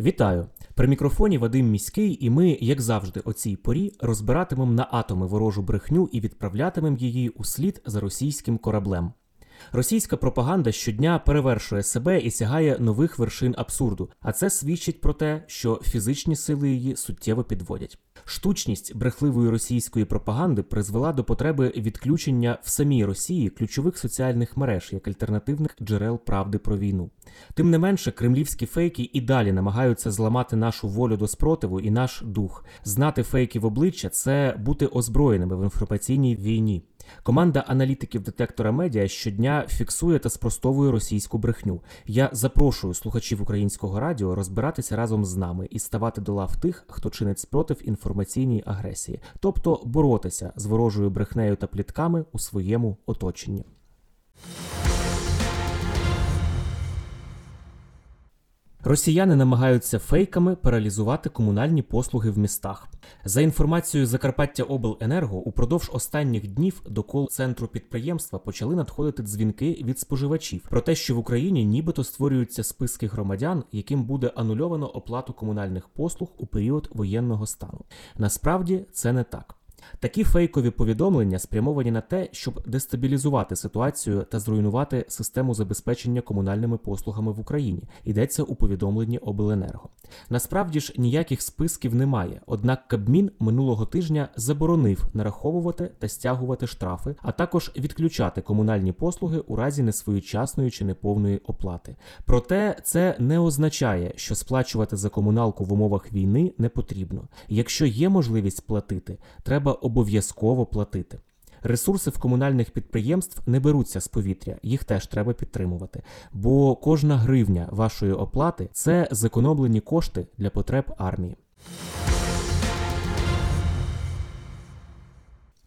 Вітаю! При мікрофоні Вадим Міський, і ми, як завжди, о цій порі розбиратимемо на атоми ворожу брехню і відправлятимемо її у слід за російським кораблем. Російська пропаганда щодня перевершує себе і сягає нових вершин абсурду, а це свідчить про те, що фізичні сили її суттєво підводять. Штучність брехливої російської пропаганди призвела до потреби відключення в самій Росії ключових соціальних мереж як альтернативних джерел правди про війну. Тим не менше, кремлівські фейки і далі намагаються зламати нашу волю до спротиву і наш дух. Знати фейки в обличчя це бути озброєними в інформаційній війні. Команда аналітиків детектора медіа щодня фіксує та спростовує російську брехню. Я запрошую слухачів українського радіо розбиратися разом з нами і ставати до лав тих, хто чинить спротив інформаційній агресії, тобто боротися з ворожою брехнею та плітками у своєму оточенні. Росіяни намагаються фейками паралізувати комунальні послуги в містах. За інформацією Закарпаття Обленерго, упродовж останніх днів до кол-центру підприємства почали надходити дзвінки від споживачів про те, що в Україні нібито створюються списки громадян, яким буде анульовано оплату комунальних послуг у період воєнного стану. Насправді це не так. Такі фейкові повідомлення спрямовані на те, щоб дестабілізувати ситуацію та зруйнувати систему забезпечення комунальними послугами в Україні. Йдеться у повідомленні Обленерго. Насправді ж ніяких списків немає. Однак Кабмін минулого тижня заборонив нараховувати та стягувати штрафи, а також відключати комунальні послуги у разі несвоєчасної чи неповної оплати. Проте це не означає, що сплачувати за комуналку в умовах війни не потрібно. Якщо є можливість платити, треба обов'язково платити. Ресурси в комунальних підприємств не беруться з повітря, їх теж треба підтримувати. Бо кожна гривня вашої оплати це зекономлені кошти для потреб армії.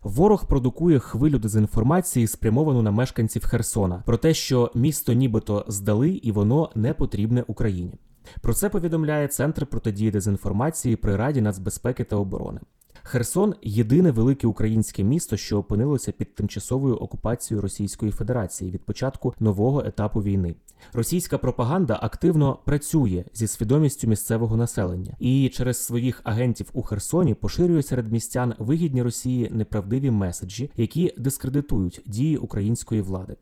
Ворог продукує хвилю дезінформації, спрямовану на мешканців Херсона, про те, що місто нібито здали і воно не потрібне Україні. Про це повідомляє Центр протидії дезінформації при Раді нацбезпеки та оборони. Херсон єдине велике українське місто, що опинилося під тимчасовою окупацією Російської Федерації від початку нового етапу війни. Російська пропаганда активно працює зі свідомістю місцевого населення і через своїх агентів у Херсоні поширює серед містян вигідні Росії неправдиві меседжі, які дискредитують дії української влади.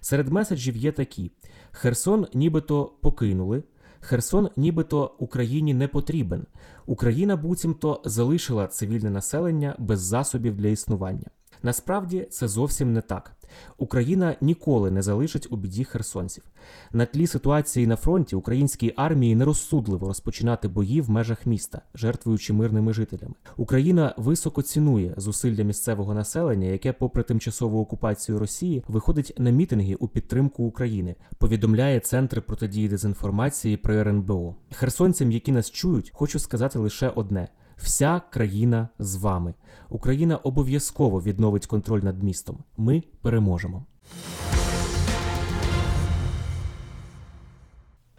Серед меседжів є такі: Херсон нібито покинули. Херсон нібито Україні не потрібен. Україна буцімто залишила цивільне населення без засобів для існування. Насправді це зовсім не так. Україна ніколи не залишить у біді херсонців. На тлі ситуації на фронті українській армії нерозсудливо розпочинати бої в межах міста, жертвуючи мирними жителями. Україна високо цінує зусилля місцевого населення, яке, попри тимчасову окупацію Росії, виходить на мітинги у підтримку України. Повідомляє Центр протидії дезінформації при РНБО. Херсонцям, які нас чують, хочу сказати лише одне. Вся країна з вами. Україна обов'язково відновить контроль над містом. Ми переможемо.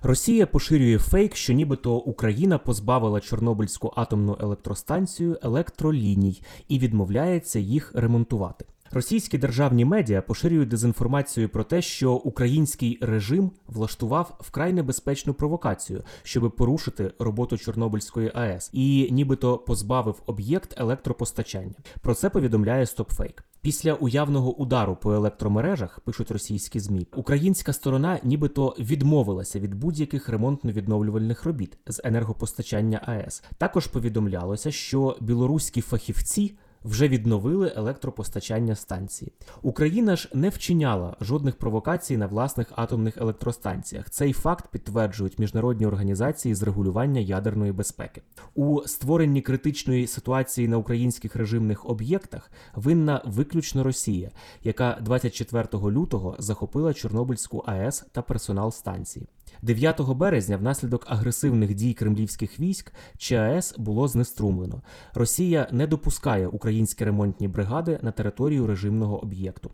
Росія поширює фейк, що нібито Україна позбавила Чорнобильську атомну електростанцію електроліній і відмовляється їх ремонтувати. Російські державні медіа поширюють дезінформацію про те, що український режим влаштував вкрай небезпечну провокацію, щоб порушити роботу Чорнобильської АЕС, і нібито позбавив об'єкт електропостачання. Про це повідомляє StopFake. Після уявного удару по електромережах пишуть російські змі, українська сторона нібито відмовилася від будь-яких ремонтно-відновлювальних робіт з енергопостачання АЕС. Також повідомлялося, що білоруські фахівці вже відновили електропостачання станції. Україна ж не вчиняла жодних провокацій на власних атомних електростанціях. Цей факт підтверджують міжнародні організації з регулювання ядерної безпеки. У створенні критичної ситуації на українських режимних об'єктах винна виключно Росія, яка 24 лютого захопила Чорнобильську АЕС та персонал станції. 9 березня, внаслідок агресивних дій кремлівських військ, ЧАЕС було знеструмлено. Росія не допускає українські ремонтні бригади на територію режимного об'єкту.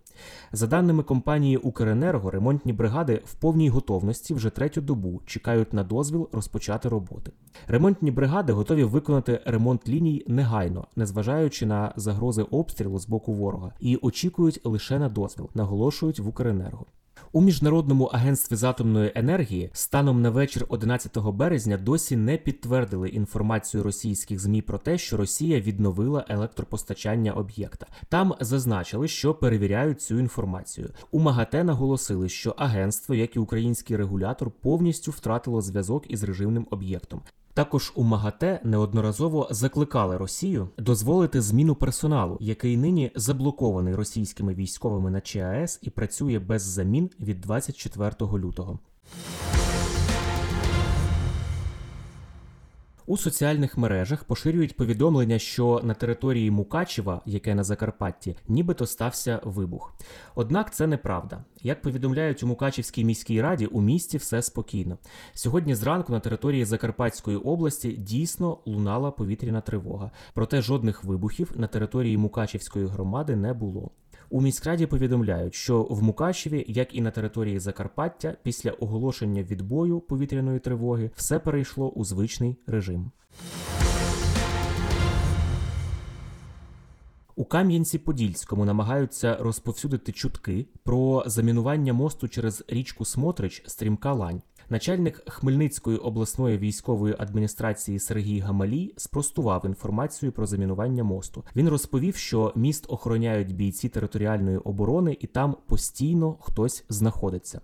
За даними компанії Укренерго, ремонтні бригади в повній готовності вже третю добу чекають на дозвіл розпочати роботи. Ремонтні бригади готові виконати ремонт ліній негайно, незважаючи на загрози обстрілу з боку ворога, і очікують лише на дозвіл, наголошують в Укренерго. У міжнародному агентстві з атомної енергії станом на вечір 11 березня досі не підтвердили інформацію російських змі про те, що Росія відновила електропостачання об'єкта. Там зазначили, що перевіряють цю інформацію. У МАГАТЕ наголосили, що агентство, як і український регулятор, повністю втратило зв'язок із режимним об'єктом. Також у МАГАТЕ неодноразово закликали Росію дозволити зміну персоналу, який нині заблокований російськими військовими на ЧАЕС і працює без замін від 24 лютого. У соціальних мережах поширюють повідомлення, що на території Мукачева, яке на Закарпатті, нібито стався вибух. Однак це неправда. Як повідомляють у Мукачівській міській раді, у місті все спокійно. Сьогодні зранку на території Закарпатської області дійсно лунала повітряна тривога, проте жодних вибухів на території Мукачівської громади не було. У міськраді повідомляють, що в Мукачеві, як і на території Закарпаття, після оголошення відбою повітряної тривоги все перейшло у звичний режим. У Кам'янці-Подільському намагаються розповсюдити чутки про замінування мосту через річку Смотрич стрімка Лань. Начальник Хмельницької обласної військової адміністрації Сергій Гамалій спростував інформацію про замінування мосту. Він розповів, що міст охороняють бійці територіальної оборони, і там постійно хтось знаходиться.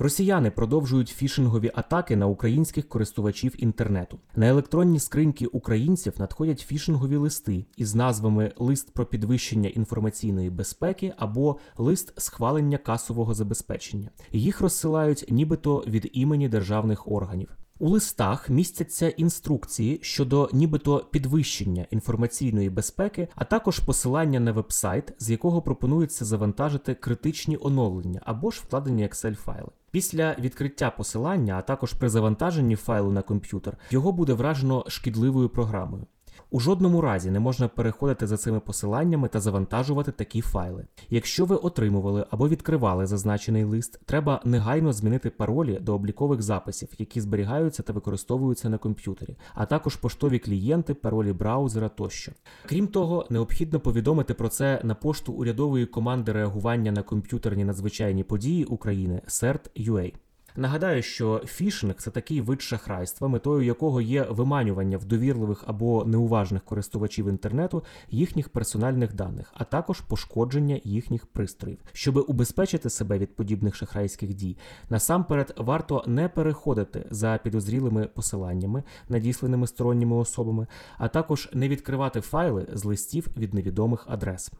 Росіяни продовжують фішингові атаки на українських користувачів інтернету. На електронні скриньки українців надходять фішингові листи із назвами Лист про підвищення інформаційної безпеки або лист схвалення касового забезпечення. Їх розсилають нібито від імені державних органів. У листах містяться інструкції щодо нібито підвищення інформаційної безпеки, а також посилання на вебсайт, з якого пропонується завантажити критичні оновлення або ж вкладені Excel файли. Після відкриття посилання, а також при завантаженні файлу на комп'ютер, його буде вражено шкідливою програмою. У жодному разі не можна переходити за цими посиланнями та завантажувати такі файли. Якщо ви отримували або відкривали зазначений лист, треба негайно змінити паролі до облікових записів, які зберігаються та використовуються на комп'ютері, а також поштові клієнти, паролі браузера тощо. Крім того, необхідно повідомити про це на пошту урядової команди реагування на комп'ютерні надзвичайні події України CERT.UA. Нагадаю, що фішинг це такий вид шахрайства, метою якого є виманювання в довірливих або неуважних користувачів інтернету їхніх персональних даних, а також пошкодження їхніх пристроїв. Щоб убезпечити себе від подібних шахрайських дій, насамперед варто не переходити за підозрілими посиланнями, надісланими сторонніми особами, а також не відкривати файли з листів від невідомих адрес.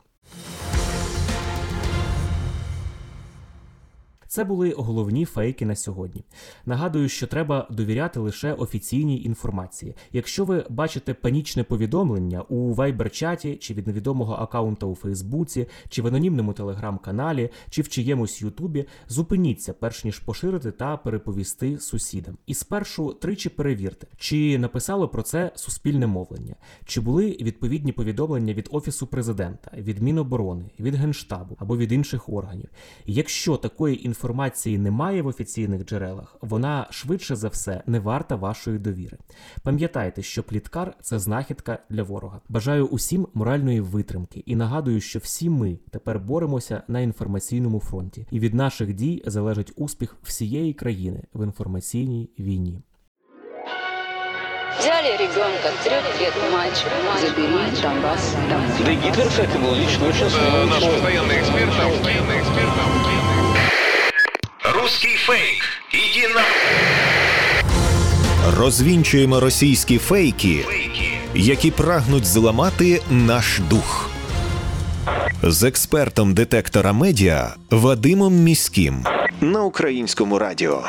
Це були головні фейки на сьогодні. Нагадую, що треба довіряти лише офіційній інформації. Якщо ви бачите панічне повідомлення у вайбер-чаті чи від невідомого аккаунта у Фейсбуці, чи в анонімному телеграм-каналі, чи в чиємусь Ютубі, зупиніться, перш ніж поширити та переповісти сусідам. І спершу тричі перевірте, чи написало про це суспільне мовлення, чи були відповідні повідомлення від Офісу президента, від Міноборони, від Генштабу або від інших органів. Якщо такої інформації інформації немає в офіційних джерелах, вона швидше за все не варта вашої довіри. Пам'ятайте, що пліткар це знахідка для ворога. Бажаю усім моральної витримки і нагадую, що всі ми тепер боремося на інформаційному фронті, і від наших дій залежить успіх всієї країни в інформаційній війні. Взяли ребенка, трех лет мальчик, забери Донбасс домой. Да и Гитлер, кстати, был лично очень Э, смелый Наш человек. постоянный эксперт, постоянный эксперт. Русский фейк. Иди на... Розвінчуємо російські фейки, які прагнуть зламати наш дух. З експертом детектора медіа Вадимом Міським на українському радіо.